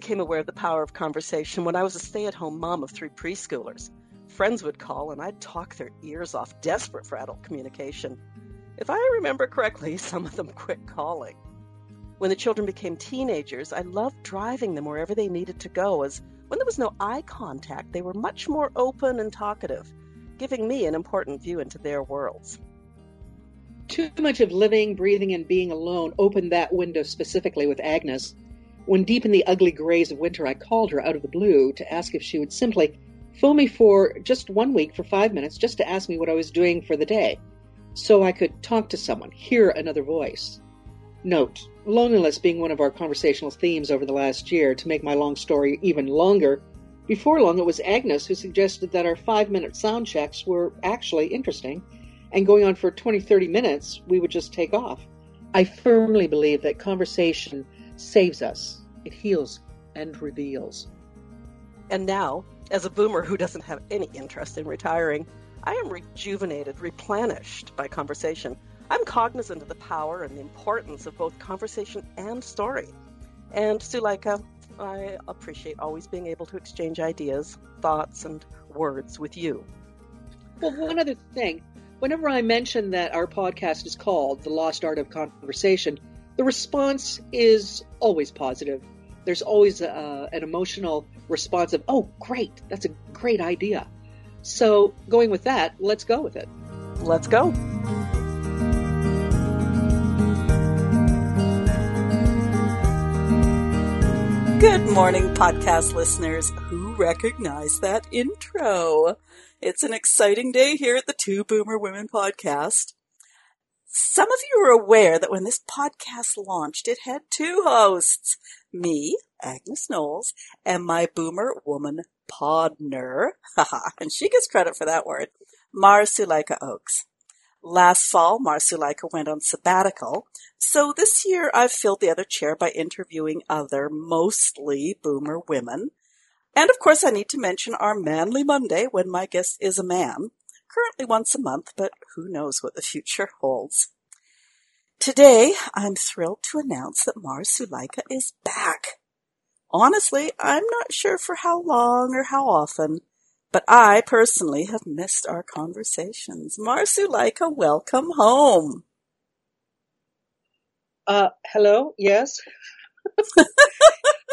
became aware of the power of conversation when I was a stay at home mom of three preschoolers. Friends would call and I'd talk their ears off, desperate for adult communication. If I remember correctly, some of them quit calling. When the children became teenagers, I loved driving them wherever they needed to go, as when there was no eye contact, they were much more open and talkative, giving me an important view into their worlds. Too much of living, breathing, and being alone opened that window specifically with Agnes. When deep in the ugly grays of winter, I called her out of the blue to ask if she would simply phone me for just one week for five minutes just to ask me what I was doing for the day so I could talk to someone, hear another voice. Note, loneliness being one of our conversational themes over the last year, to make my long story even longer, before long it was Agnes who suggested that our five minute sound checks were actually interesting, and going on for 20 30 minutes, we would just take off. I firmly believe that conversation saves us, it heals and reveals. And now, as a boomer who doesn't have any interest in retiring, I am rejuvenated, replenished by conversation. I'm cognizant of the power and the importance of both conversation and story. And Suleika, I appreciate always being able to exchange ideas, thoughts, and words with you. Well, one other thing. Whenever I mention that our podcast is called The Lost Art of Conversation, the response is always positive. There's always a, an emotional response of, oh, great, that's a great idea. So, going with that, let's go with it. Let's go. Good morning, podcast listeners who recognize that intro. It's an exciting day here at the Two Boomer Women podcast. Some of you are aware that when this podcast launched, it had two hosts me, Agnes Knowles, and my boomer woman podner, and she gets credit for that word, Marsuleika Oakes. Last fall, Marsuleika went on sabbatical, so this year I've filled the other chair by interviewing other, mostly boomer women. And of course, I need to mention our Manly Monday when my guest is a man, currently once a month, but who knows what the future holds. Today, I'm thrilled to announce that Marsuleika is back. Honestly, I'm not sure for how long or how often, but I personally have missed our conversations. Marsuleika, welcome home. Uh, hello? Yes?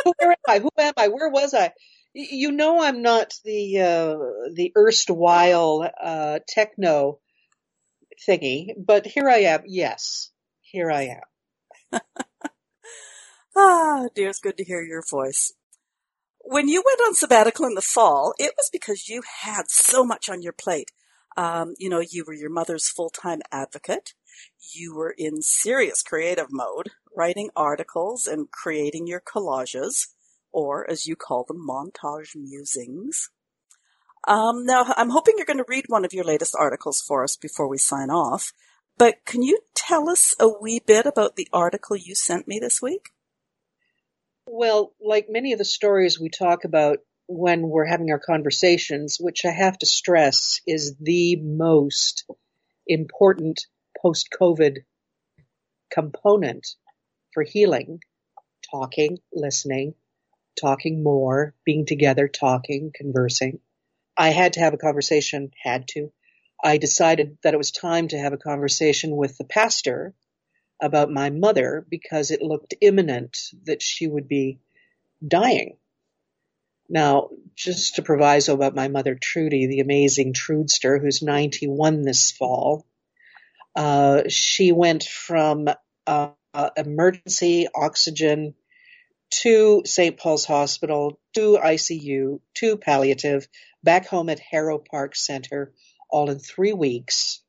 Where am I? Who am I? Where was I? You know I'm not the, uh, the erstwhile, uh, techno thingy, but here I am. Yes here I am. ah, dear, it's good to hear your voice. When you went on sabbatical in the fall, it was because you had so much on your plate. Um, you know, you were your mother's full-time advocate. You were in serious creative mode, writing articles and creating your collages, or as you call them, montage musings. Um, now, I'm hoping you're going to read one of your latest articles for us before we sign off. But can you tell us a wee bit about the article you sent me this week? Well, like many of the stories we talk about when we're having our conversations, which I have to stress is the most important post COVID component for healing talking, listening, talking more, being together, talking, conversing. I had to have a conversation, had to, I decided that it was time to have a conversation with the pastor about my mother because it looked imminent that she would be dying. Now, just a proviso about my mother, Trudy, the amazing Trudster, who's 91 this fall. Uh, she went from uh, emergency oxygen to St. Paul's Hospital, to ICU, to palliative, back home at Harrow Park Center, all in three weeks.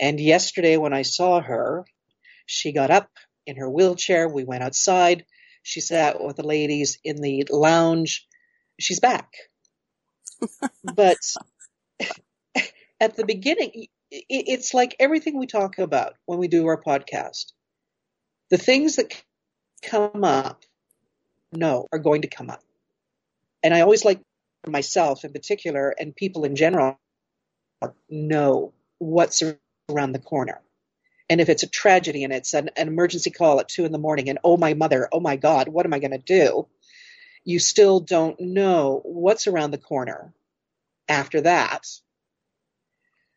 And yesterday when I saw her, she got up in her wheelchair. We went outside. She sat with the ladies in the lounge. She's back. but at the beginning, it's like everything we talk about when we do our podcast. The things that come up, no, are going to come up. And I always like myself in particular and people in general know what's around the corner. And if it's a tragedy and it's an, an emergency call at two in the morning and oh my mother, oh my God, what am I going to do? you still don't know what's around the corner after that.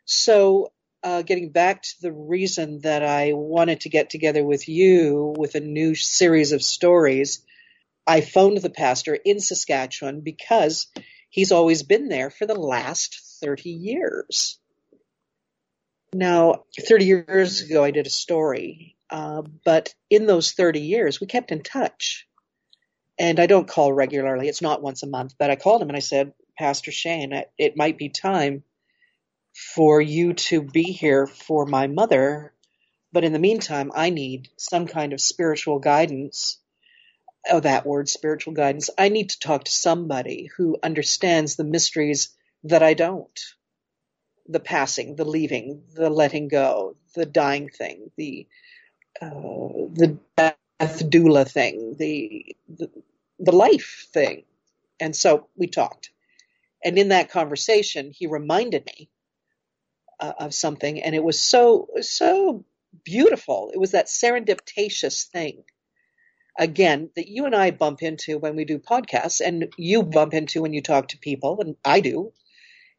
So, uh, getting back to the reason that I wanted to get together with you with a new series of stories, I phoned the pastor in Saskatchewan because he's always been there for the last 30 years. Now, 30 years ago, I did a story, uh, but in those 30 years, we kept in touch. And I don't call regularly. It's not once a month, but I called him and I said, Pastor Shane, it might be time for you to be here for my mother. But in the meantime, I need some kind of spiritual guidance. Oh, that word, spiritual guidance. I need to talk to somebody who understands the mysteries that I don't. The passing, the leaving, the letting go, the dying thing, the uh, the death doula thing, the, the the life thing. And so we talked. And in that conversation, he reminded me uh, of something, and it was so so beautiful. It was that serendipitous thing, again, that you and I bump into when we do podcasts, and you bump into when you talk to people, and I do.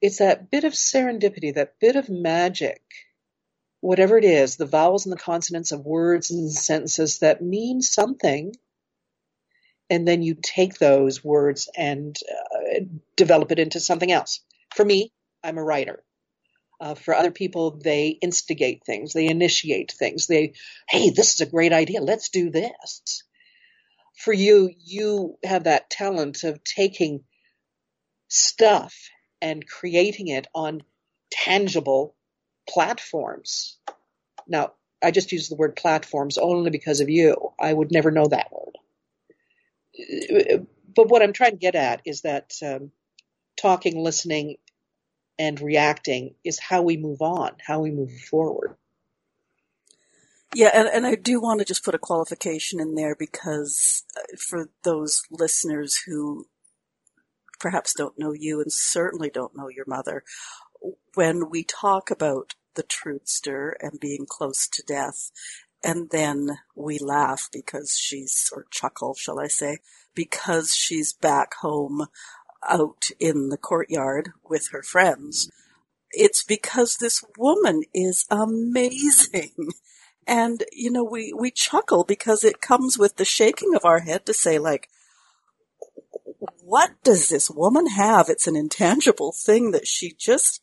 It's that bit of serendipity, that bit of magic, whatever it is, the vowels and the consonants of words and sentences that mean something. And then you take those words and uh, develop it into something else. For me, I'm a writer. Uh, for other people, they instigate things, they initiate things. They, hey, this is a great idea. Let's do this. For you, you have that talent of taking stuff and creating it on tangible platforms. Now, I just use the word platforms only because of you. I would never know that word. But what I'm trying to get at is that um, talking, listening, and reacting is how we move on, how we move forward. Yeah, and, and I do want to just put a qualification in there because uh, for those listeners who perhaps don't know you and certainly don't know your mother, when we talk about the Trudster and being close to death, and then we laugh because she's, or chuckle, shall I say, because she's back home out in the courtyard with her friends. It's because this woman is amazing. And, you know, we, we chuckle because it comes with the shaking of our head to say like, what does this woman have? It's an intangible thing that she just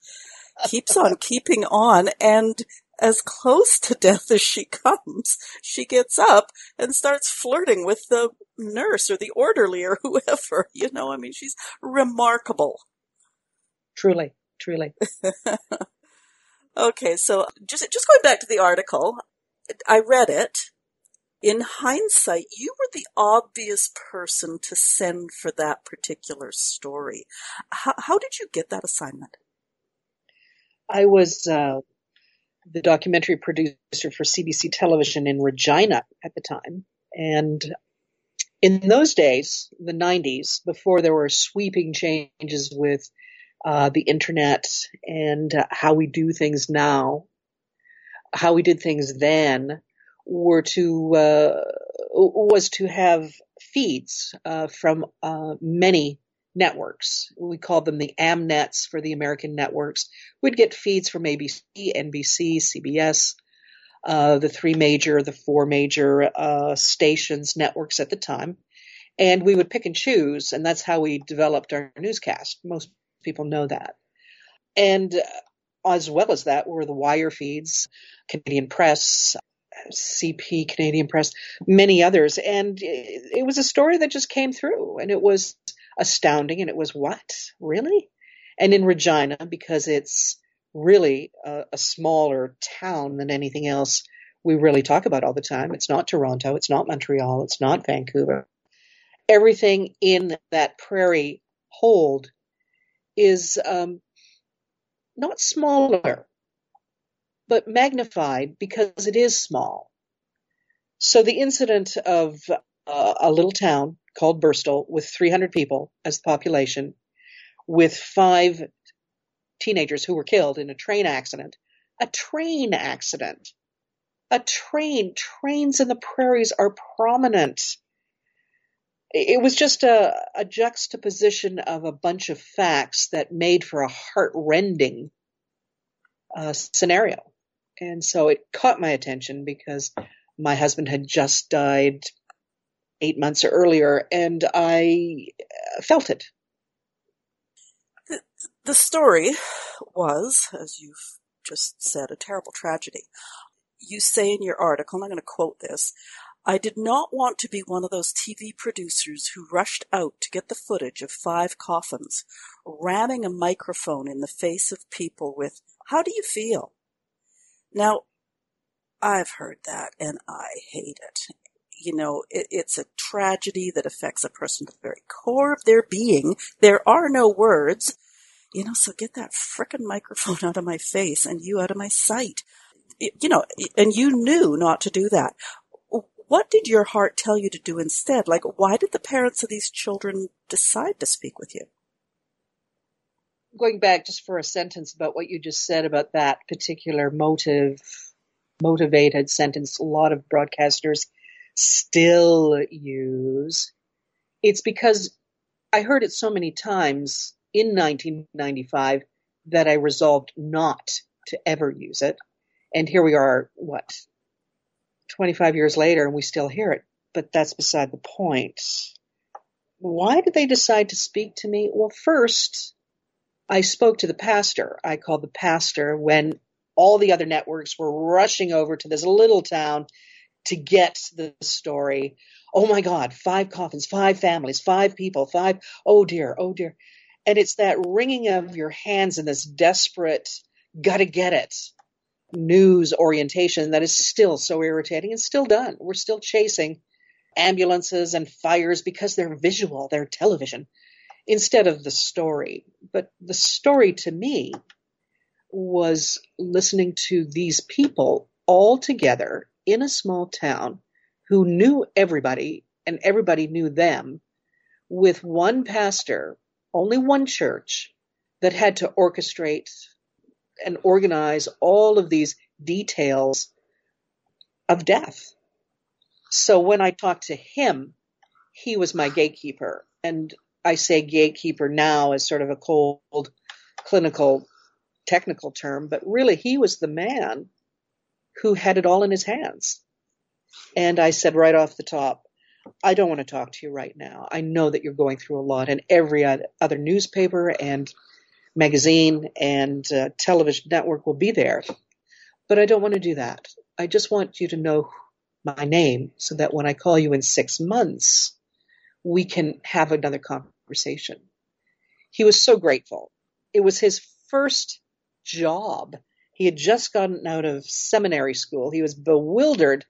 keeps on keeping on. And as close to death as she comes, she gets up and starts flirting with the nurse or the orderly or whoever. You know, I mean, she's remarkable. Truly, truly. okay, so just just going back to the article, I read it. In hindsight, you were the obvious person to send for that particular story. How, how did you get that assignment? I was uh, the documentary producer for CBC television in Regina at the time. And in those days, the 90s, before there were sweeping changes with uh, the internet and uh, how we do things now, how we did things then were to uh, was to have feeds uh, from uh, many networks. We called them the AMNets for the American networks. We'd get feeds from ABC, NBC, CBS, uh, the three major, the four major uh, stations, networks at the time. And we would pick and choose, and that's how we developed our newscast. Most people know that. And uh, as well as that were the wire feeds, Canadian Press, CP, Canadian Press, many others. And it was a story that just came through, and it was astounding. And it was what? Really? And in Regina, because it's really a, a smaller town than anything else we really talk about all the time. It's not Toronto. It's not Montreal. It's not Vancouver. Everything in that prairie hold is um, not smaller, but magnified because it is small. So the incident of uh, a little town called Burstall with 300 people as the population, with five teenagers who were killed in a train accident. A train accident. A train. Trains in the prairies are prominent. It was just a, a juxtaposition of a bunch of facts that made for a heartrending uh, scenario. And so it caught my attention because my husband had just died eight months earlier and I uh, felt it. The, the story was, as you've just said, a terrible tragedy. You say in your article, and I'm going to quote this, I did not want to be one of those TV producers who rushed out to get the footage of five coffins, ramming a microphone in the face of people with, How do you feel? Now, I've heard that and I hate it. You know, it, it's a tragedy that affects a person to the very core of their being. There are no words. You know, so get that frickin' microphone out of my face and you out of my sight. You know, and you knew not to do that. What did your heart tell you to do instead? Like, why did the parents of these children decide to speak with you? Going back just for a sentence about what you just said about that particular motive, motivated sentence, a lot of broadcasters still use. It's because I heard it so many times in 1995 that I resolved not to ever use it. And here we are, what, 25 years later and we still hear it. But that's beside the point. Why did they decide to speak to me? Well, first, I spoke to the pastor. I called the pastor when all the other networks were rushing over to this little town to get the story. Oh my God, five coffins, five families, five people, five, oh dear, oh dear. And it's that wringing of your hands in this desperate, gotta get it news orientation that is still so irritating and still done. We're still chasing ambulances and fires because they're visual, they're television, instead of the story. But the story to me was listening to these people all together in a small town who knew everybody and everybody knew them with one pastor, only one church that had to orchestrate and organize all of these details of death. So when I talked to him, he was my gatekeeper. And I say gatekeeper now as sort of a cold, clinical, technical term, but really he was the man who had it all in his hands. And I said right off the top, I don't want to talk to you right now. I know that you're going through a lot, and every other newspaper and magazine and uh, television network will be there. But I don't want to do that. I just want you to know my name so that when I call you in six months, we can have another conversation. He was so grateful. It was his first job. He had just gotten out of seminary school. He was bewildered.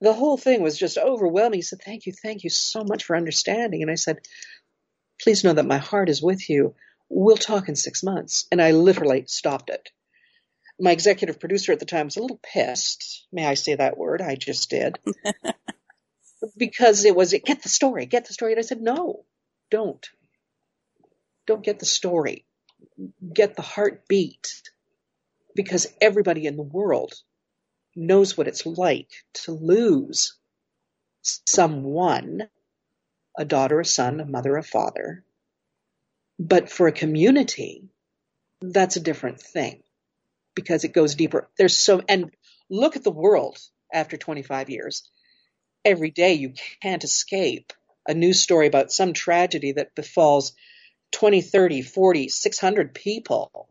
The whole thing was just overwhelming. He said, Thank you, thank you so much for understanding. And I said, Please know that my heart is with you we'll talk in six months. And I literally stopped it. My executive producer at the time was a little pissed. May I say that word? I just did. because it was, get the story, get the story. And I said, no, don't. Don't get the story. Get the heartbeat. Because everybody in the world knows what it's like to lose someone, a daughter, a son, a mother, a father, but for a community, that's a different thing because it goes deeper. There's so, and look at the world after 25 years. Every day you can't escape a news story about some tragedy that befalls 20, 30, 40, 600 people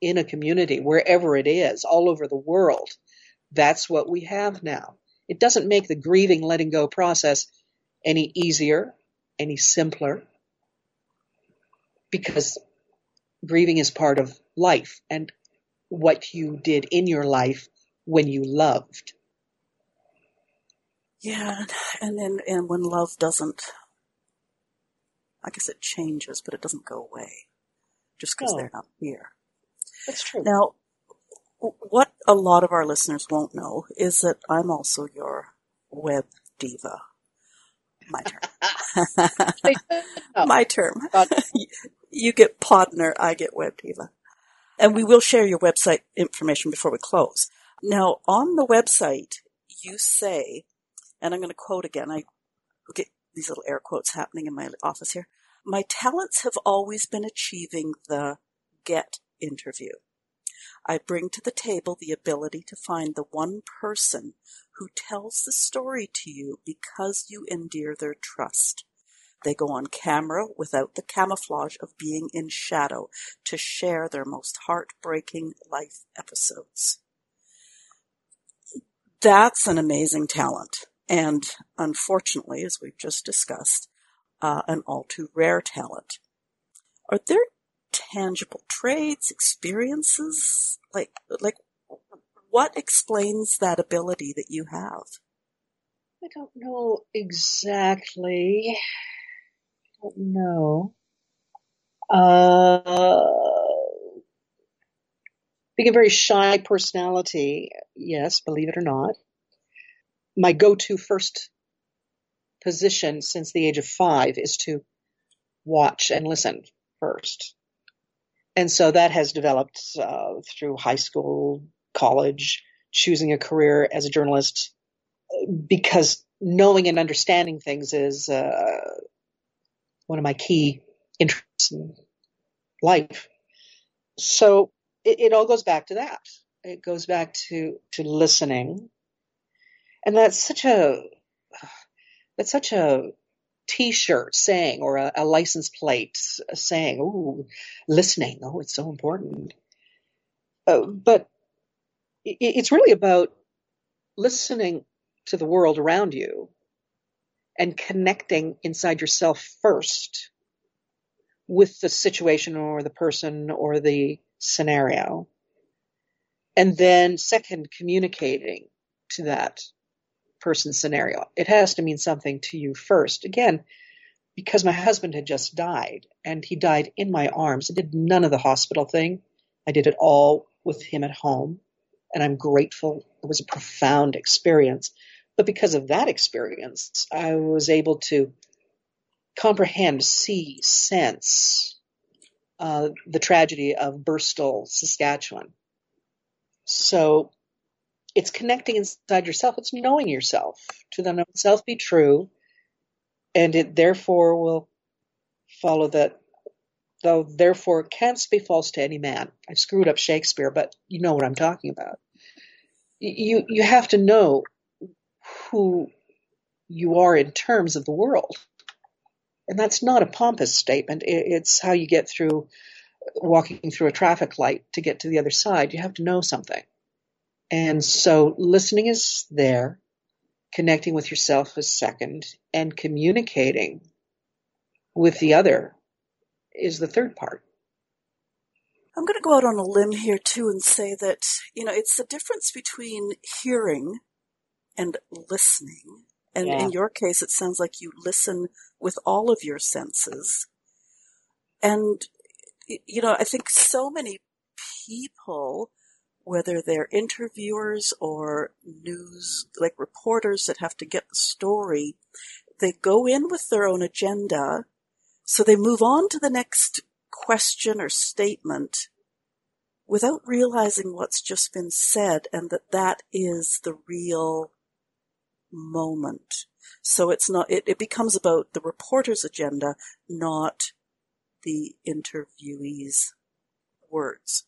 in a community, wherever it is, all over the world. That's what we have now. It doesn't make the grieving, letting go process any easier, any simpler because grieving is part of life and what you did in your life when you loved. Yeah, and then and when love doesn't, I guess it changes, but it doesn't go away just because they're oh. not here. That's true. Now, what a lot of our listeners won't know is that I'm also your web diva. My term. My term you get Podner, I get WebDiva. And we will share your website information before we close. Now, on the website, you say, and I'm going to quote again, I, get these little air quotes happening in my office here. My talents have always been achieving the get interview. I bring to the table the ability to find the one person who tells the story to you because you endear their trust. They go on camera without the camouflage of being in shadow to share their most heartbreaking life episodes. That's an amazing talent. And unfortunately, as we've just discussed, uh, an all too rare talent. Are there tangible traits, experiences? Like, like, what explains that ability that you have? I don't know exactly. Know. Uh, being a very shy personality, yes, believe it or not. My go-to first position since the age of five is to watch and listen first. And so that has developed uh, through high school, college, choosing a career as a journalist, because knowing and understanding things is uh, one of my key interests in life. So it, it all goes back to that. It goes back to to listening, and that's such a that's such a t-shirt saying or a, a license plate saying, "Oh, listening. Oh, it's so important." Uh, but it, it's really about listening to the world around you and connecting inside yourself first with the situation or the person or the scenario. And then second, communicating to that person scenario. It has to mean something to you first. Again, because my husband had just died and he died in my arms. I did none of the hospital thing. I did it all with him at home and I'm grateful. It was a profound experience. But because of that experience, I was able to comprehend, see, sense uh, the tragedy of Burstall, Saskatchewan. So it's connecting inside yourself. It's knowing yourself. To the known self be true, and it therefore will follow that. Though therefore canst be false to any man. I screwed up Shakespeare, but you know what I'm talking about. You you have to know who you are in terms of the world, and that's not a pompous statement. It's how you get through walking through a traffic light to get to the other side. You have to know something. And so listening is there, connecting with yourself is second, and communicating with the other is the third part. I'm going to go out on a limb here too and say that, you know, it's the difference between hearing and listening. And yeah. in your case, it sounds like you listen with all of your senses. And, you know, I think so many people whether they're interviewers or news, like reporters that have to get the story, they go in with their own agenda. So they move on to the next question or statement without realizing what's just been said and that that is the real moment. So it's not, it, it becomes about the reporter's agenda, not the interviewee's words.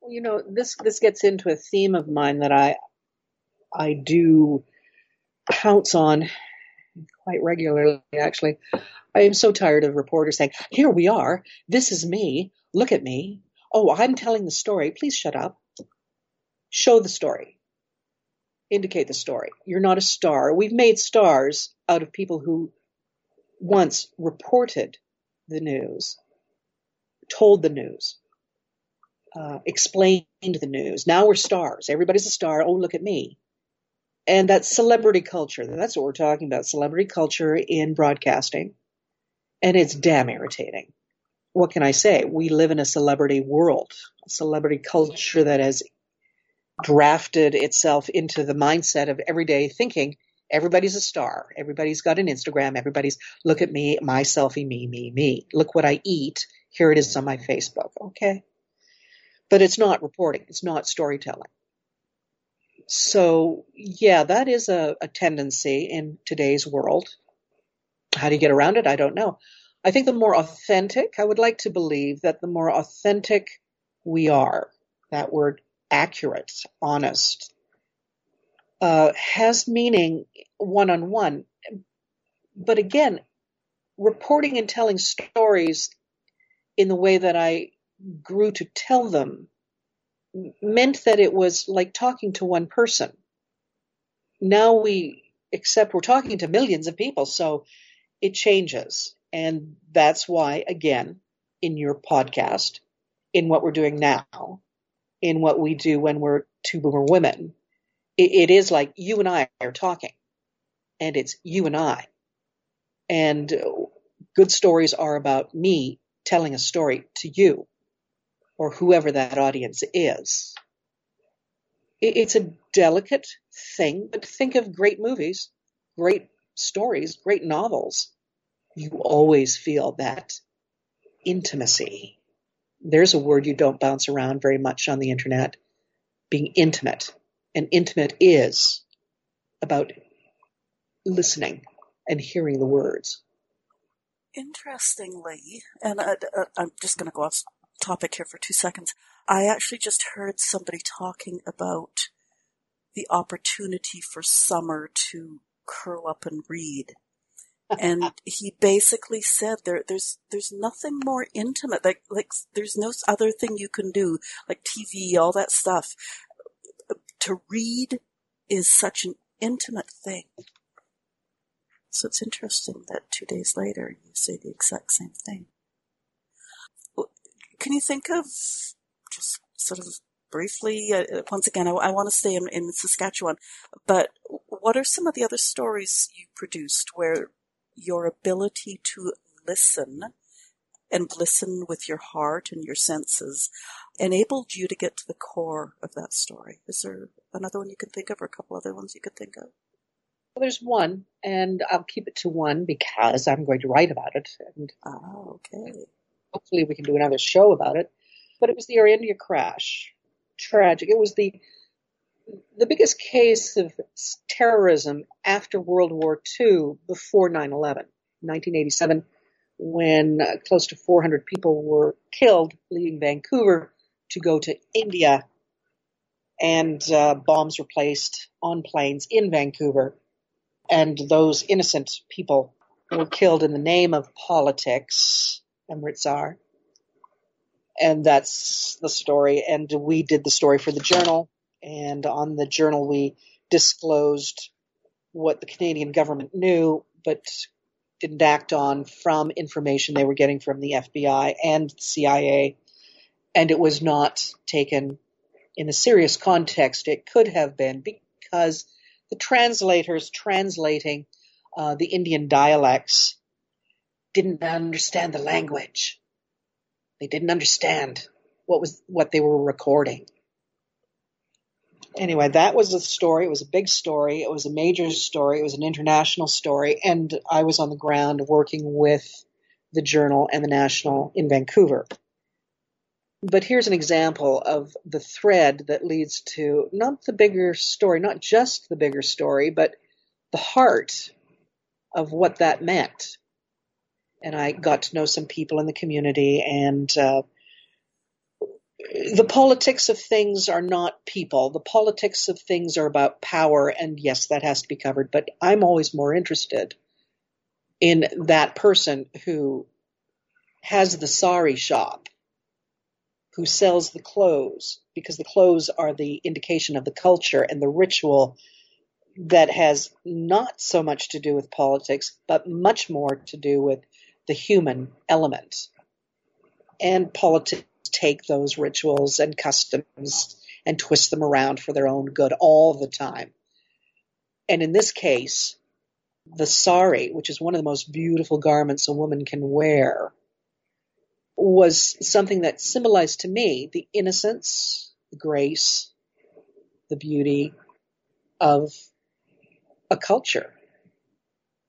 Well, you know, this this gets into a theme of mine that I I do pounce on quite regularly actually. I am so tired of reporters saying, "Here we are. This is me. Look at me. Oh, I'm telling the story. Please shut up. Show the story. Indicate the story. You're not a star. We've made stars out of people who once reported the news, told the news, uh, explained the news. Now we're stars. Everybody's a star. Oh, look at me. And that's celebrity culture. That's what we're talking about. Celebrity culture in broadcasting. And it's damn irritating. What can I say? We live in a celebrity world, a celebrity culture that has drafted itself into the mindset of everyday thinking. Everybody's a star. Everybody's got an Instagram. Everybody's look at me, my selfie, me, me, me. Look what I eat. Here it is on my Facebook. Okay. But it's not reporting. It's not storytelling. So yeah, that is a, a tendency in today's world. How do you get around it? I don't know. I think the more authentic, I would like to believe that the more authentic we are, that word accurate, honest, uh, has meaning one on one. But again, reporting and telling stories in the way that I grew to tell them meant that it was like talking to one person. Now we accept we're talking to millions of people, so it changes. And that's why, again, in your podcast, in what we're doing now, in what we do when we're two boomer women, it, it is like you and I are talking, and it's you and I. And uh, good stories are about me telling a story to you or whoever that audience is. It's a delicate thing, but think of great movies, great stories, great novels. You always feel that intimacy. There's a word you don't bounce around very much on the internet being intimate. And intimate is about listening and hearing the words. Interestingly, and I, uh, am just going to go off topic here for two seconds. I actually just heard somebody talking about the opportunity for summer to curl up and read. And he basically said there there's there's nothing more intimate like like there's no other thing you can do like TV all that stuff. To read is such an intimate thing. So it's interesting that two days later you say the exact same thing. Can you think of just sort of briefly, uh, once again, I, I want to stay in, in, Saskatchewan, but what are some of the other stories you produced where your ability to listen and listen with your heart and your senses enabled you to get to the core of that story? Is there another one you can think of or a couple other ones you could think of? Well, there's one, and I'll keep it to one because I'm going to write about it. And oh, okay hopefully we can do another show about it. But it was the Air India crash. Tragic. It was the the biggest case of terrorism after World War II before 9 11, 1987, when uh, close to 400 people were killed leaving Vancouver to go to India, and uh, bombs were placed on planes in Vancouver. And those innocent people were killed in the name of politics Amritsar. And that's the story. And we did the story for the journal. And on the journal, we disclosed what the Canadian government knew, but didn't act on from information they were getting from the FBI and CIA. And it was not taken in a serious context. It could have been because the translators translating uh, the Indian dialects didn't understand the language. They didn't understand what was what they were recording. Anyway, that was a story. It was a big story. It was a major story. It was an international story, and I was on the ground working with the Journal and the National in Vancouver. But here's an example of the thread that leads to not the bigger story, not just the bigger story, but the heart of what that meant and I got to know some people in the community and uh, the politics of things are not people. The politics of things are about power, and yes, that has to be covered. But I'm always more interested in that person who has the sari shop, who sells the clothes, because the clothes are the indication of the culture and the ritual that has not so much to do with politics, but much more to do with the human element. And politics take those rituals and customs and twist them around for their own good all the time. And in this case, the sari, which is one of the most beautiful garments a woman can wear, was something that symbolized to me the innocence, the grace, the beauty of a culture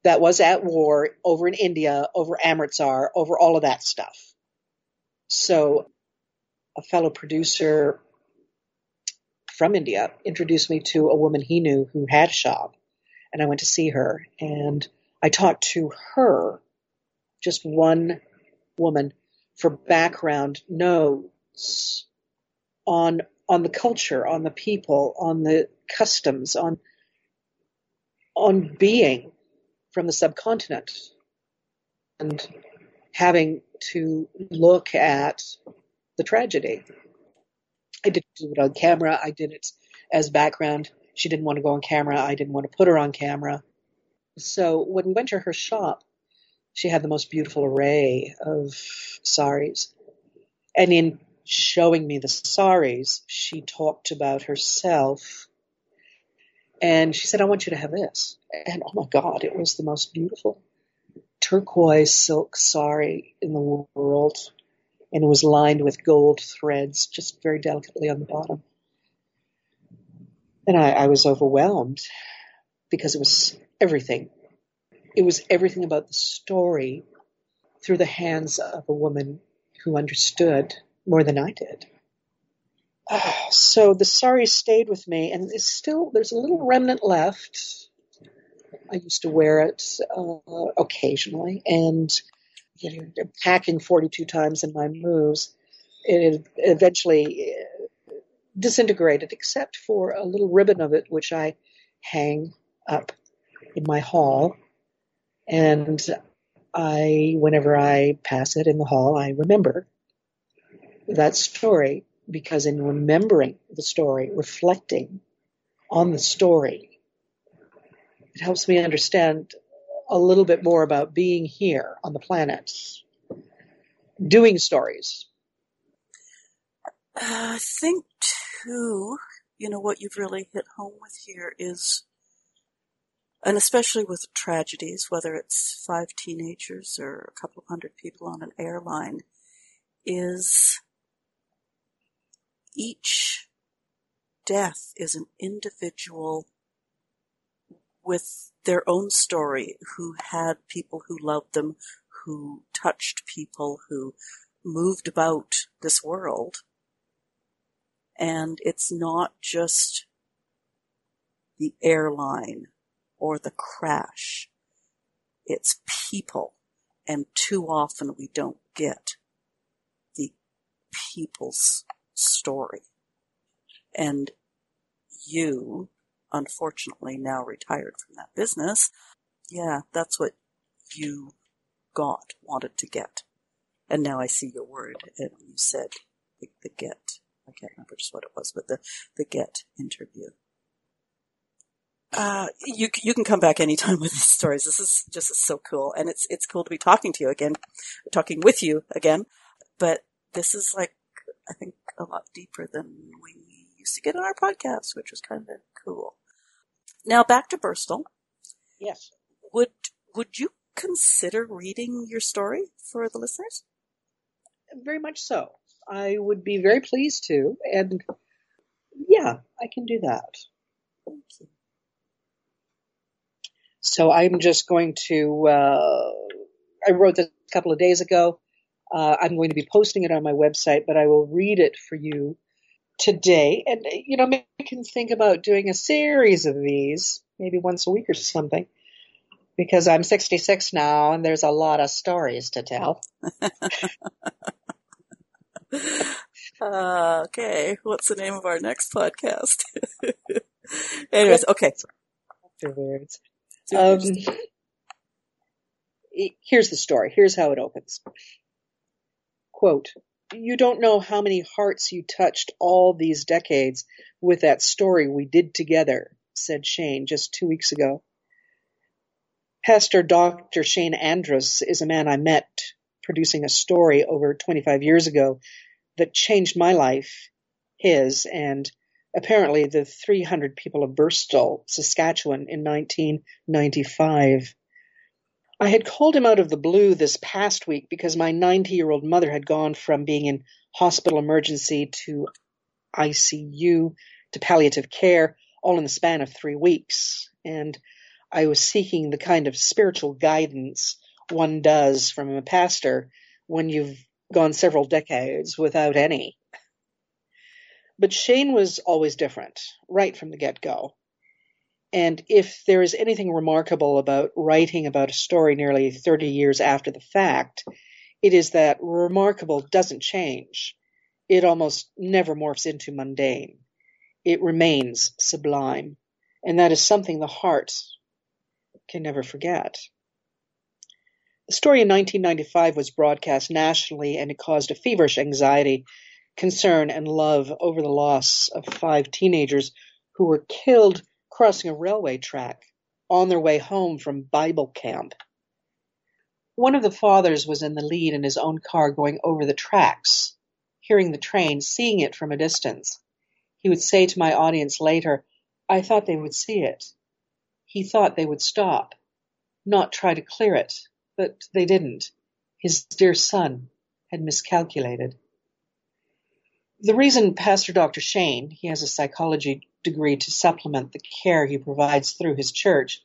that was at war over in India, over Amritsar, over all of that stuff. So a fellow producer from India introduced me to a woman he knew who had a shop, and I went to see her. And I talked to her, just one woman, for background notes on on the culture, on the people, on the customs, on on being from the subcontinent, and having to look at the tragedy. I didn't do it on camera. I did it as background. She didn't want to go on camera. I didn't want to put her on camera. So when we went to her shop, she had the most beautiful array of saris. And in showing me the saris, she talked about herself. And she said, I want you to have this. And oh my God, it was the most beautiful turquoise silk sari in the world. And it was lined with gold threads, just very delicately on the bottom. And I, I was overwhelmed because it was everything. It was everything about the story through the hands of a woman who understood more than I did. so the sari stayed with me, and it's still there's a little remnant left. I used to wear it uh, occasionally, and you know, packing 42 times in my moves, it eventually uh, disintegrated, except for a little ribbon of it, which I hang up in my hall. And I, whenever I pass it in the hall, I remember that story because in remembering the story, reflecting on the story, it helps me understand a little bit more about being here on the planet, doing stories. Uh, I think too, you know, what you've really hit home with here is and especially with tragedies, whether it's five teenagers or a couple of hundred people on an airline, is each death is an individual with their own story who had people who loved them, who touched people, who moved about this world. And it's not just the airline or the crash. It's people. And too often we don't get the people's story. And you, unfortunately now retired from that business, yeah, that's what you got, wanted to get. And now I see your word, and you said the, the get. I can't remember just what it was, but the, the get interview. Uh, you you can come back anytime with these stories. This is just so cool, and it's it's cool to be talking to you again, talking with you again. But this is like I think a lot deeper than we used to get on our podcast, which was kind of cool. Now back to Burstall. Yes. Would would you consider reading your story for the listeners? Very much so. I would be very pleased to, and yeah, I can do that. Thank you. So I'm just going to, uh, I wrote this a couple of days ago. Uh, I'm going to be posting it on my website, but I will read it for you today. And, you know, maybe I can think about doing a series of these, maybe once a week or something, because I'm 66 now and there's a lot of stories to tell. uh, okay. What's the name of our next podcast? Anyways, okay. Afterwards. Um, here's the story. Here's how it opens. Quote, you don't know how many hearts you touched all these decades with that story we did together, said Shane just two weeks ago. Pastor Dr. Shane Andrus is a man I met producing a story over 25 years ago that changed my life, his, and apparently the 300 people of Burstall, Saskatchewan in 1995. I had called him out of the blue this past week because my 90 year old mother had gone from being in hospital emergency to ICU to palliative care all in the span of three weeks. And I was seeking the kind of spiritual guidance one does from a pastor when you've gone several decades without any. But Shane was always different, right from the get go. And if there is anything remarkable about writing about a story nearly 30 years after the fact, it is that remarkable doesn't change. It almost never morphs into mundane. It remains sublime. And that is something the heart can never forget. The story in 1995 was broadcast nationally and it caused a feverish anxiety, concern, and love over the loss of five teenagers who were killed crossing a railway track on their way home from Bible camp. One of the fathers was in the lead in his own car going over the tracks, hearing the train, seeing it from a distance. He would say to my audience later, I thought they would see it. He thought they would stop, not try to clear it, but they didn't. His dear son had miscalculated. The reason Pastor Dr. Shane, he has a psychology degree to supplement the care he provides through his church,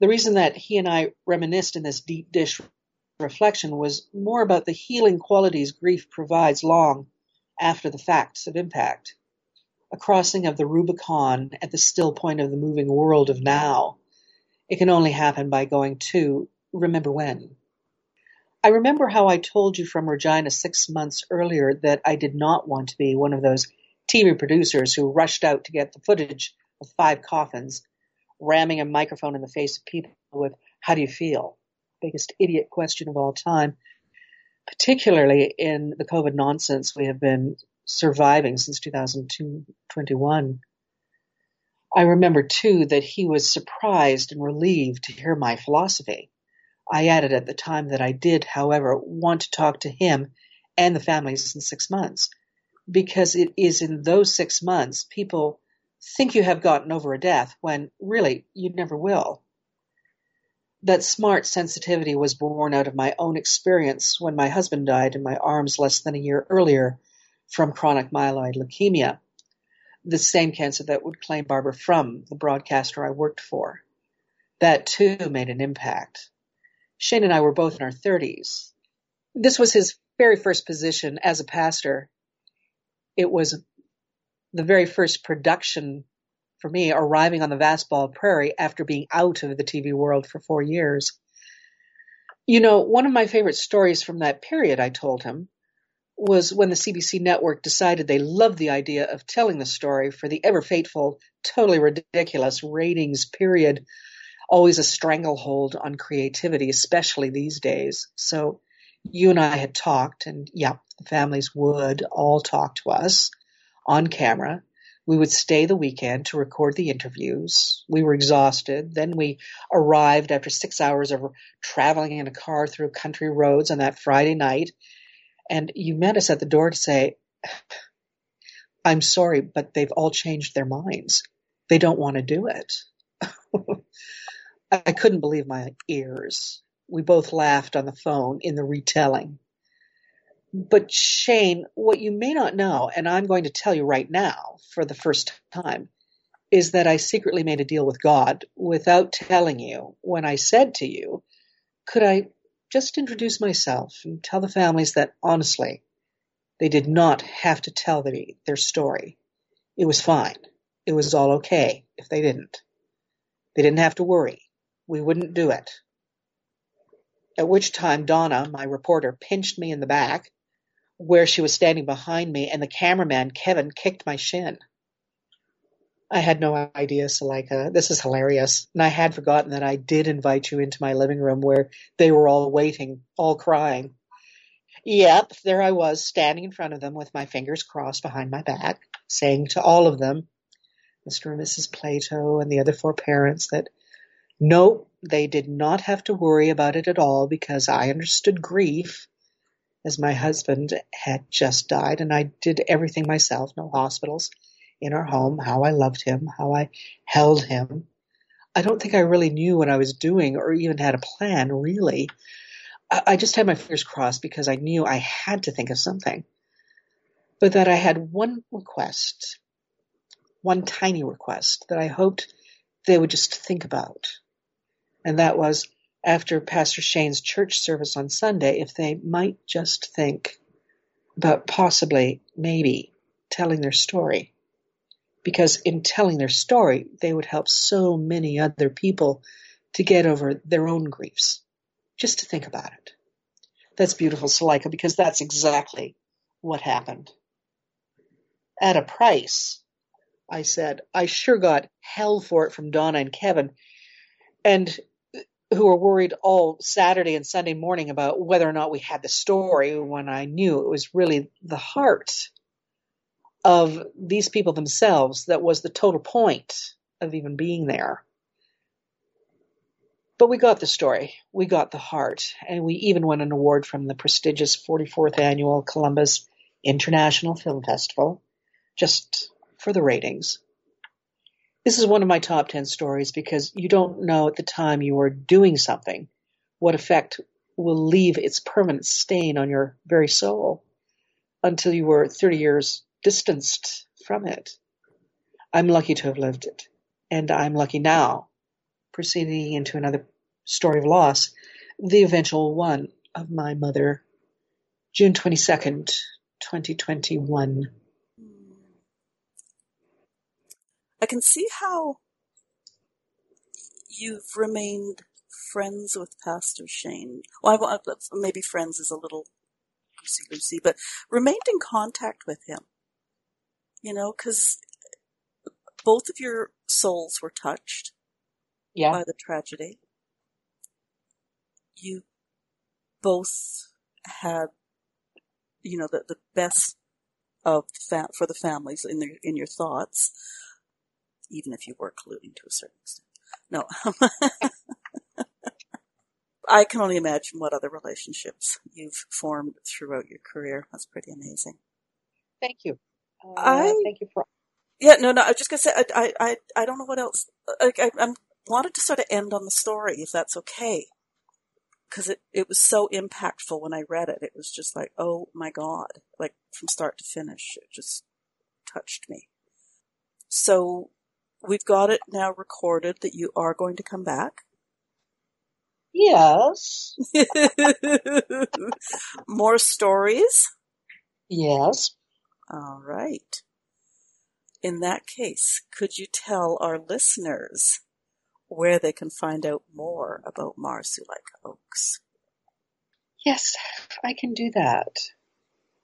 the reason that he and I reminisced in this deep dish reflection was more about the healing qualities grief provides long after the facts of impact. A crossing of the Rubicon at the still point of the moving world of now. It can only happen by going to remember when. I remember how I told you from Regina six months earlier that I did not want to be one of those TV producers who rushed out to get the footage of five coffins, ramming a microphone in the face of people with, How do you feel? Biggest idiot question of all time, particularly in the COVID nonsense we have been surviving since 2021. I remember too that he was surprised and relieved to hear my philosophy. I added at the time that I did, however, want to talk to him and the families in six months because it is in those six months people think you have gotten over a death when really you never will. That smart sensitivity was born out of my own experience when my husband died in my arms less than a year earlier from chronic myeloid leukemia, the same cancer that would claim Barbara Frum, the broadcaster I worked for. That too made an impact. Shane and I were both in our 30s. This was his very first position as a pastor. It was the very first production for me arriving on the vast bald prairie after being out of the TV world for four years. You know, one of my favorite stories from that period, I told him, was when the CBC network decided they loved the idea of telling the story for the ever fateful, totally ridiculous ratings period always a stranglehold on creativity, especially these days. So you and I had talked, and yeah, families would all talk to us on camera. We would stay the weekend to record the interviews. We were exhausted. Then we arrived after six hours of traveling in a car through country roads on that Friday night. And you met us at the door to say, I'm sorry, but they've all changed their minds. They don't want to do it. I couldn't believe my ears. We both laughed on the phone in the retelling. But Shane, what you may not know, and I'm going to tell you right now for the first time, is that I secretly made a deal with God without telling you when I said to you, could I just introduce myself and tell the families that honestly, they did not have to tell their story. It was fine. It was all okay if they didn't. They didn't have to worry we wouldn't do it. At which time Donna, my reporter, pinched me in the back where she was standing behind me, and the cameraman, Kevin, kicked my shin. I had no idea, Suleika. This is hilarious. And I had forgotten that I did invite you into my living room where they were all waiting, all crying. Yep, there I was, standing in front of them with my fingers crossed behind my back, saying to all of them, Mr. and Mrs. Plato and the other four parents, that no, they did not have to worry about it at all because I understood grief as my husband had just died and I did everything myself, no hospitals, in our home, how I loved him, how I held him. I don't think I really knew what I was doing or even had a plan, really. I just had my fingers crossed because I knew I had to think of something. But that I had one request, one tiny request that I hoped they would just think about and that was after Pastor Shane's church service on Sunday, if they might just think about possibly, maybe, telling their story. because in telling their story, they would help so many other people to get over their own griefs. Just to think about it. That's beautiful, Suleika, because that's exactly what happened. At a price, I said, I sure got hell for it from Donna and Kevin, and who were worried all Saturday and Sunday morning about whether or not we had the story when I knew it was really the heart of these people themselves that was the total point of even being there. But we got the story, we got the heart, and we even won an award from the prestigious 44th annual Columbus International Film Festival, just for the ratings. This is one of my top 10 stories because you don't know at the time you are doing something what effect will leave its permanent stain on your very soul until you were 30 years distanced from it. I'm lucky to have lived it. And I'm lucky now, proceeding into another story of loss, the eventual one of my mother, June 22nd, 2021. I can see how you've remained friends with Pastor Shane. Well, uh, maybe friends is a little loosey goosey, but remained in contact with him. You know, because both of your souls were touched yeah. by the tragedy. You both had, you know, the, the best of fa- for the families in their, in your thoughts, even if you were colluding to a certain extent. No. I can only imagine what other relationships you've formed throughout your career. That's pretty amazing. Thank you. Uh, I thank you for. Yeah, no, no. I was just gonna say, I, I, I, I don't know what else. Like, I, I wanted to sort of end on the story, if that's okay, because it, it was so impactful when I read it. It was just like, oh my god, like from start to finish, it just touched me. So we've got it now recorded that you are going to come back. Yes. More stories. Yes. All right. In that case, could you tell our listeners where they can find out more about Mar Suleika Oakes? Yes, I can do that.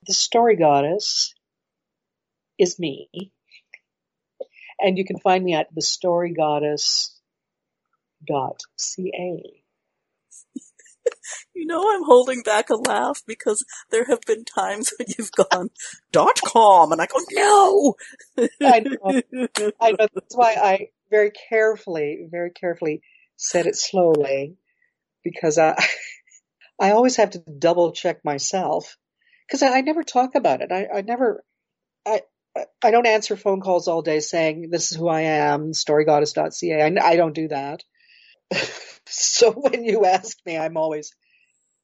The story goddess is me. And you can find me at thestorygoddess.ca. You know, I'm holding back a laugh because there have been times when you've gone dot com and I go, no! I know. I know. That's why I very carefully, very carefully said it slowly because I, I always have to double check myself because I, I, never talk about it. I, I never, I, I don't answer phone calls all day saying this is who I am, storygoddess.ca. I, I don't do that. so when you ask me, I'm always,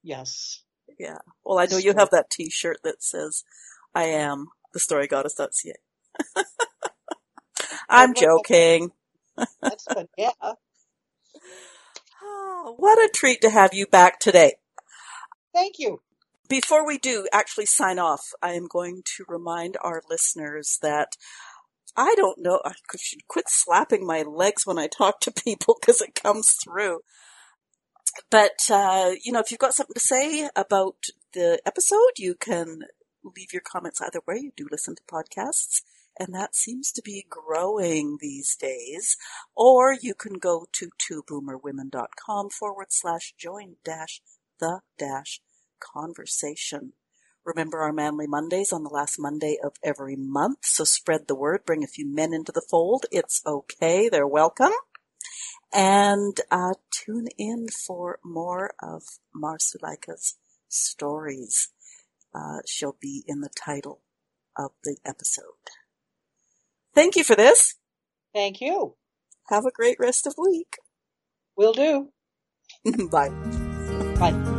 yes. Yeah. Well, I know you have that t-shirt that says, I am the storygoddess.ca. I'm joking. That's fun. Yeah. Oh, what a treat to have you back today. Thank you. Before we do actually sign off, I am going to remind our listeners that I don't know. I should quit slapping my legs when I talk to people because it comes through. But, uh, you know, if you've got something to say about the episode, you can leave your comments either way. You do listen to podcasts and that seems to be growing these days. Or you can go to twoboomerwomen.com forward slash join dash the dash conversation. Remember our Manly Mondays on the last Monday of every month, so spread the word, bring a few men into the fold. It's okay, they're welcome. And uh, tune in for more of Marsuleika's stories. Uh, she'll be in the title of the episode. Thank you for this. Thank you. Have a great rest of week. Will do. Bye. Bye.